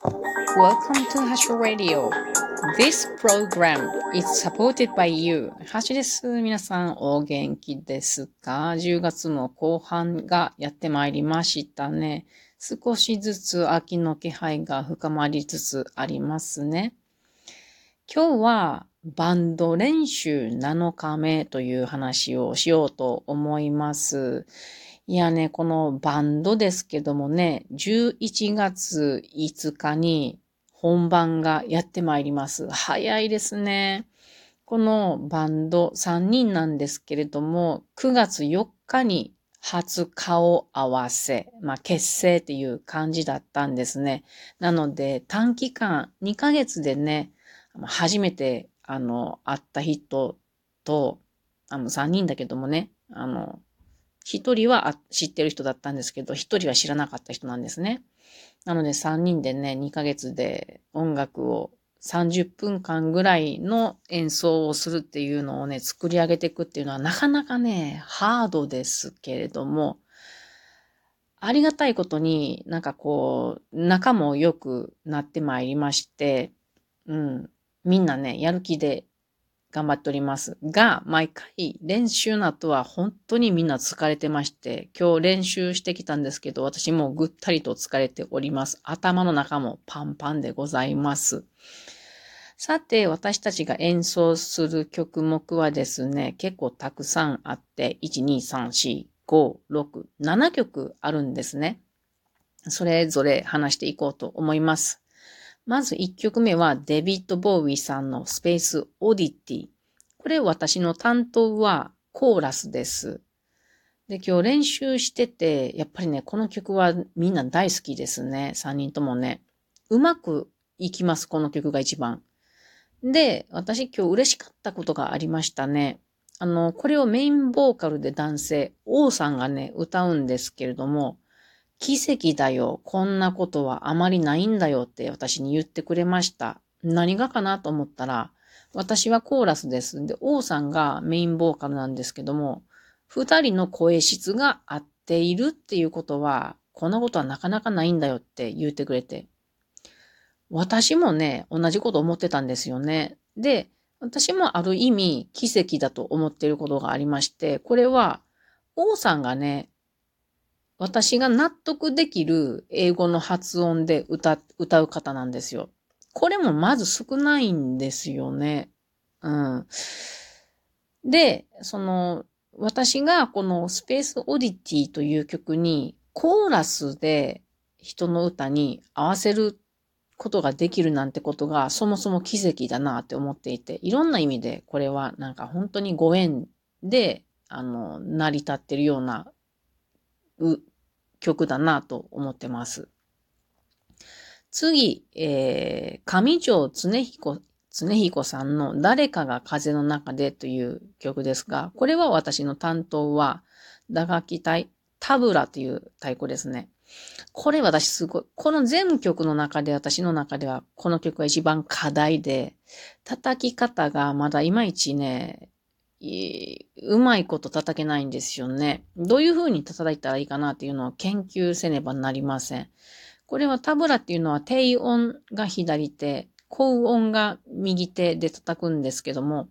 Welcome to Hash Radio. This program is supported by you. ハシです。皆さんお元気ですか ?10 月も後半がやってまいりましたね。少しずつ秋の気配が深まりつつありますね。今日はバンド練習7日目という話をしようと思います。いやね、このバンドですけどもね、11月5日に本番がやってまいります。早いですね。このバンド3人なんですけれども、9月4日に初顔合わせ、まあ、結成っていう感じだったんですね。なので短期間2ヶ月でね、初めてあの会った人と、あの3人だけどもね、あの、1人は知ってる人だったんですけど、1人は知らなかった人なんですね。なので3人でね、2ヶ月で音楽を30分間ぐらいの演奏をするっていうのをね、作り上げていくっていうのはなかなかね、ハードですけれども、ありがたいことになんかこう、仲も良くなってまいりまして、うん、みんなね、やる気で頑張っておりますが、毎回練習の後は本当にみんな疲れてまして、今日練習してきたんですけど、私もぐったりと疲れております。頭の中もパンパンでございます。さて、私たちが演奏する曲目はですね、結構たくさんあって、1、2、3、4、5、6、7曲あるんですね。それぞれ話していこうと思います。まず1曲目はデビッド・ボーウィさんのスペース・オディティ。これ私の担当はコーラスです。で、今日練習してて、やっぱりね、この曲はみんな大好きですね。3人ともね。うまくいきます、この曲が一番。で、私今日嬉しかったことがありましたね。あの、これをメインボーカルで男性、王さんがね、歌うんですけれども、奇跡だよ。こんなことはあまりないんだよって私に言ってくれました。何がかなと思ったら、私はコーラスです。で、王さんがメインボーカルなんですけども、二人の声質が合っているっていうことは、こんなことはなかなかないんだよって言ってくれて。私もね、同じこと思ってたんですよね。で、私もある意味奇跡だと思っていることがありまして、これは王さんがね、私が納得できる英語の発音で歌、歌う方なんですよ。これもまず少ないんですよね。うん。で、その、私がこのスペースオディティという曲にコーラスで人の歌に合わせることができるなんてことがそもそも奇跡だなって思っていて、いろんな意味でこれはなんか本当にご縁で、あの、成り立ってるようなう曲だなと思ってます。次、えー、上条常彦、常彦さんの誰かが風の中でという曲ですが、これは私の担当は打楽器隊、タブラという太鼓ですね。これ私すごい、この全曲の中で私の中ではこの曲が一番課題で、叩き方がまだいまいちね、うまいこと叩けないんですよね。どういう風に叩いたらいいかなっていうのを研究せねばなりません。これはタブラっていうのは低音が左手、高音が右手で叩くんですけども、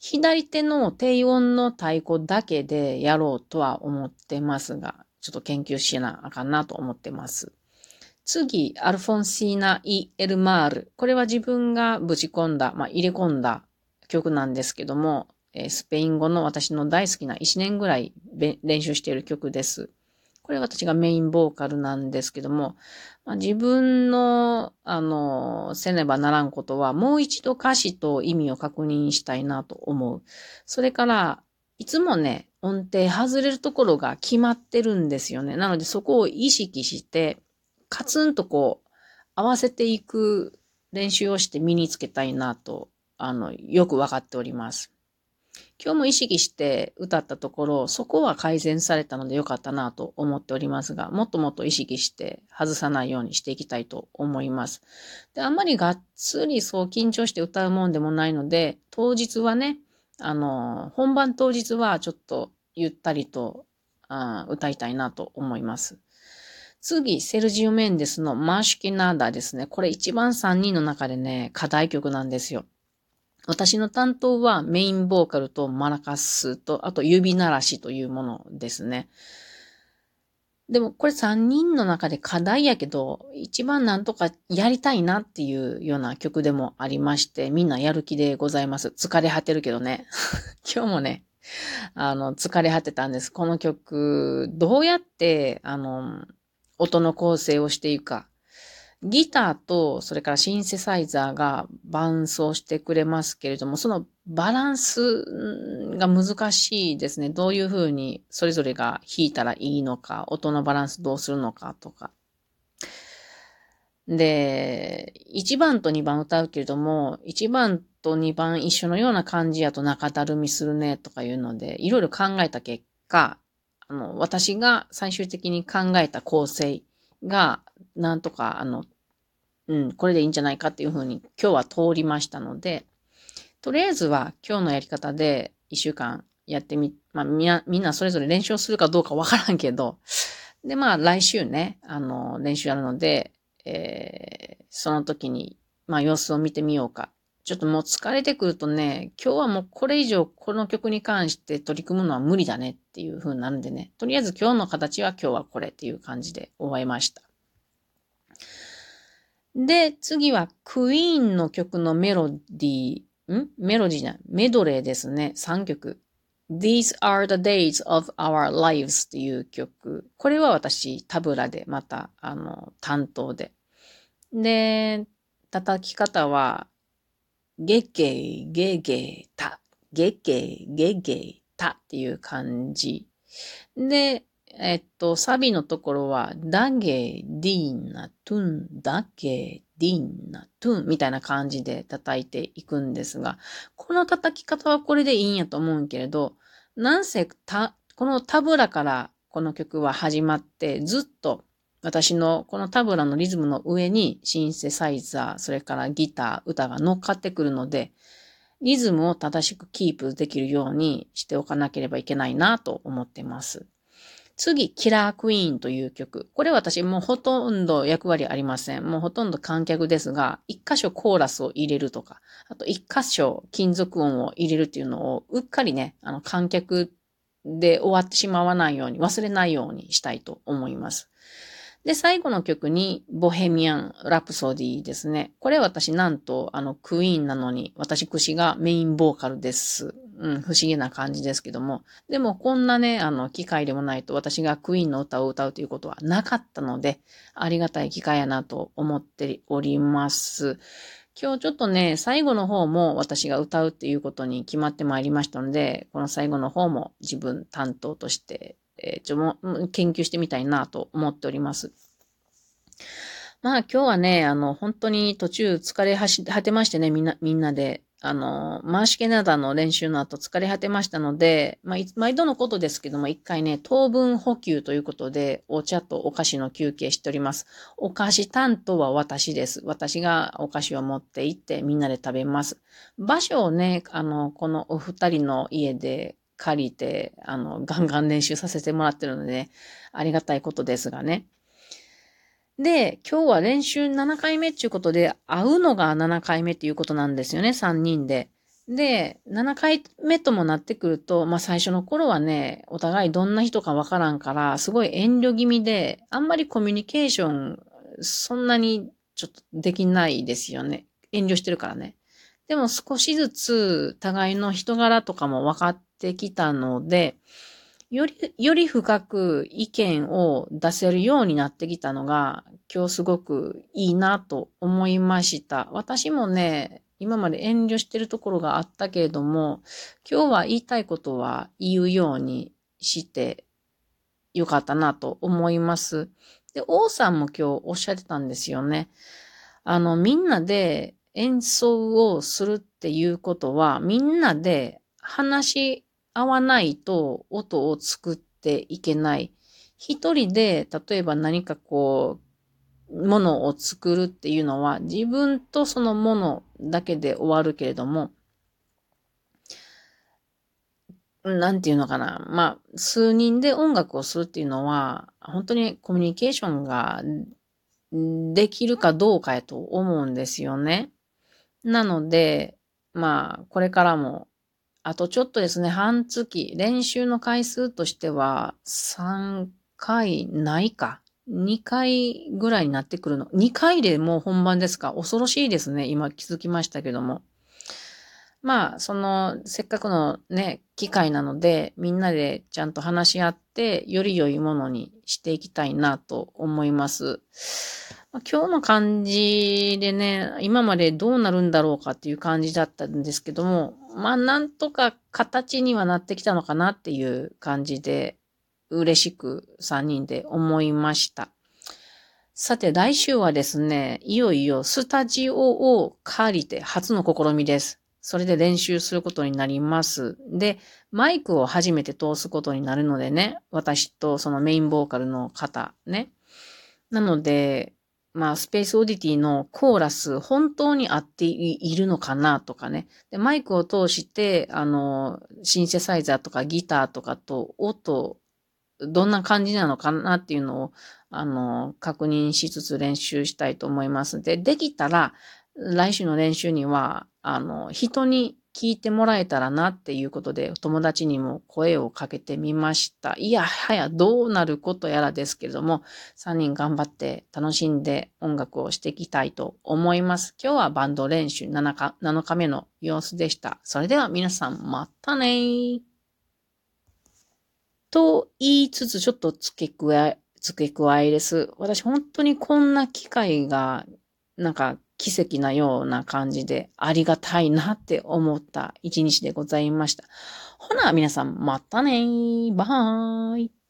左手の低音の太鼓だけでやろうとは思ってますが、ちょっと研究しなあかんなと思ってます。次、アルフォンシーナ・イ・エルマール。これは自分がぶち込んだ、まあ、入れ込んだ曲なんですけども、えスペイン語の私の大好きな1年ぐらい練習している曲です。これ私がメインボーカルなんですけども、まあ、自分の、あの、せねばならんことは、もう一度歌詞と意味を確認したいなと思う。それから、いつもね、音程外れるところが決まってるんですよね。なのでそこを意識して、カツンとこう、合わせていく練習をして身につけたいなと、あの、よくわかっております。今日も意識して歌ったところ、そこは改善されたのでよかったなと思っておりますが、もっともっと意識して外さないようにしていきたいと思います。で、あんまりがっつりそう緊張して歌うもんでもないので、当日はね、あの、本番当日はちょっとゆったりとあ歌いたいなと思います。次、セルジオ・メンデスのマーシュキナーダですね。これ一番3人の中でね、課題曲なんですよ。私の担当はメインボーカルとマラカスと、あと指鳴らしというものですね。でもこれ3人の中で課題やけど、一番なんとかやりたいなっていうような曲でもありまして、みんなやる気でございます。疲れ果てるけどね。今日もね、あの、疲れ果てたんです。この曲、どうやって、あの、音の構成をしていくか。ギターと、それからシンセサイザーが伴奏してくれますけれども、そのバランスが難しいですね。どういうふうにそれぞれが弾いたらいいのか、音のバランスどうするのかとか。で、1番と2番歌うけれども、1番と2番一緒のような感じやと中だるみするねとかいうので、いろいろ考えた結果、あの、私が最終的に考えた構成が、なんとか、あの、うん、これでいいんじゃないかっていうふうに今日は通りましたので、とりあえずは今日のやり方で一週間やってみ、まあみんな、みんなそれぞれ練習をするかどうかわからんけど、で、まあ来週ね、あの、練習あるので、えー、その時に、まあ様子を見てみようか。ちょっともう疲れてくるとね、今日はもうこれ以上この曲に関して取り組むのは無理だねっていう風になるんでね、とりあえず今日の形は今日はこれっていう感じで終えました。で、次はクイーンの曲のメロディー、ん？メロディーじゃない、メドレーですね。3曲。These are the days of our lives っていう曲。これは私、タブラでまた、あの、担当で。で、叩き方は、ゲゲー、ゲゲー、タ、ゲゲー、ゲゲー、タっていう感じ。で、えっと、サビのところは、ダゲ、ディーナ、トゥン、ダゲ、ディーナ、トゥンみたいな感じで叩いていくんですが、この叩き方はこれでいいんやと思うんけれど、なんせた、このタブラからこの曲は始まって、ずっと私のこのタブラのリズムの上にシンセサイザー、それからギター、歌が乗っかってくるので、リズムを正しくキープできるようにしておかなければいけないなと思ってます。次、キラークイーンという曲。これ私もうほとんど役割ありません。もうほとんど観客ですが、一箇所コーラスを入れるとか、あと一箇所金属音を入れるっていうのをうっかりね、あの観客で終わってしまわないように、忘れないようにしたいと思います。で、最後の曲に、ボヘミアン・ラプソディですね。これ私なんと、あの、クイーンなのに、私、串がメインボーカルです。うん、不思議な感じですけども。でも、こんなね、あの、機会でもないと、私がクイーンの歌を歌うということはなかったので、ありがたい機会やなと思っております。今日ちょっとね、最後の方も私が歌うっていうことに決まってまいりましたので、この最後の方も自分担当としてえー、ちょも、研究してみたいなと思っております。まあ今日はね、あの、本当に途中疲れ果てましてね、みんな、みんなで、あの、回し系などの練習の後疲れ果てましたので、まあ、毎度のことですけども、一回ね、糖分補給ということで、お茶とお菓子の休憩しております。お菓子担当は私です。私がお菓子を持って行ってみんなで食べます。場所をね、あの、このお二人の家で借りて、あの、ガンガン練習させてもらってるので、ね、ありがたいことですがね。で、今日は練習7回目っていうことで、会うのが7回目っていうことなんですよね、3人で。で、7回目ともなってくると、まあ最初の頃はね、お互いどんな人かわからんから、すごい遠慮気味で、あんまりコミュニケーション、そんなにちょっとできないですよね。遠慮してるからね。でも少しずつ互いの人柄とかも分かってきたので、より、より深く意見を出せるようになってきたのが、今日すごくいいなと思いました。私もね、今まで遠慮してるところがあったけれども、今日は言いたいことは言うようにしてよかったなと思います。で、王さんも今日おっしゃってたんですよね。あの、みんなで演奏をするっていうことは、みんなで話合わないと音を作っていけない。一人で、例えば何かこう、ものを作るっていうのは、自分とそのものだけで終わるけれども、なんていうのかな。まあ、数人で音楽をするっていうのは、本当にコミュニケーションができるかどうかやと思うんですよね。なので、まあ、これからも、あとちょっとですね、半月、練習の回数としては、3回ないか。2回ぐらいになってくるの。2回でもう本番ですか恐ろしいですね。今気づきましたけども。まあ、その、せっかくのね、機会なので、みんなでちゃんと話し合って、より良いものにしていきたいなと思います。ま、今日の感じでね、今までどうなるんだろうかっていう感じだったんですけども、まあ、なんとか形にはなってきたのかなっていう感じで、嬉しく3人で思いました。さて、来週はですね、いよいよスタジオを借りて初の試みです。それで練習することになります。で、マイクを初めて通すことになるのでね、私とそのメインボーカルの方ね。なので、まあ、スペースオディティのコーラス、本当に合っているのかなとかね。で、マイクを通して、あの、シンセサイザーとかギターとかと音、どんな感じなのかなっていうのを、あの、確認しつつ練習したいと思いますで、できたら、来週の練習には、あの、人に聞いてもらえたらなっていうことで、友達にも声をかけてみました。いやはやどうなることやらですけれども、3人頑張って楽しんで音楽をしていきたいと思います。今日はバンド練習 7, 日7日目の様子でした。それでは皆さんまたねと言いつつ、ちょっと付け加え、付け加えです。私本当にこんな機会が、なんか奇跡なような感じでありがたいなって思った一日でございました。ほな、皆さんまたねバーイ。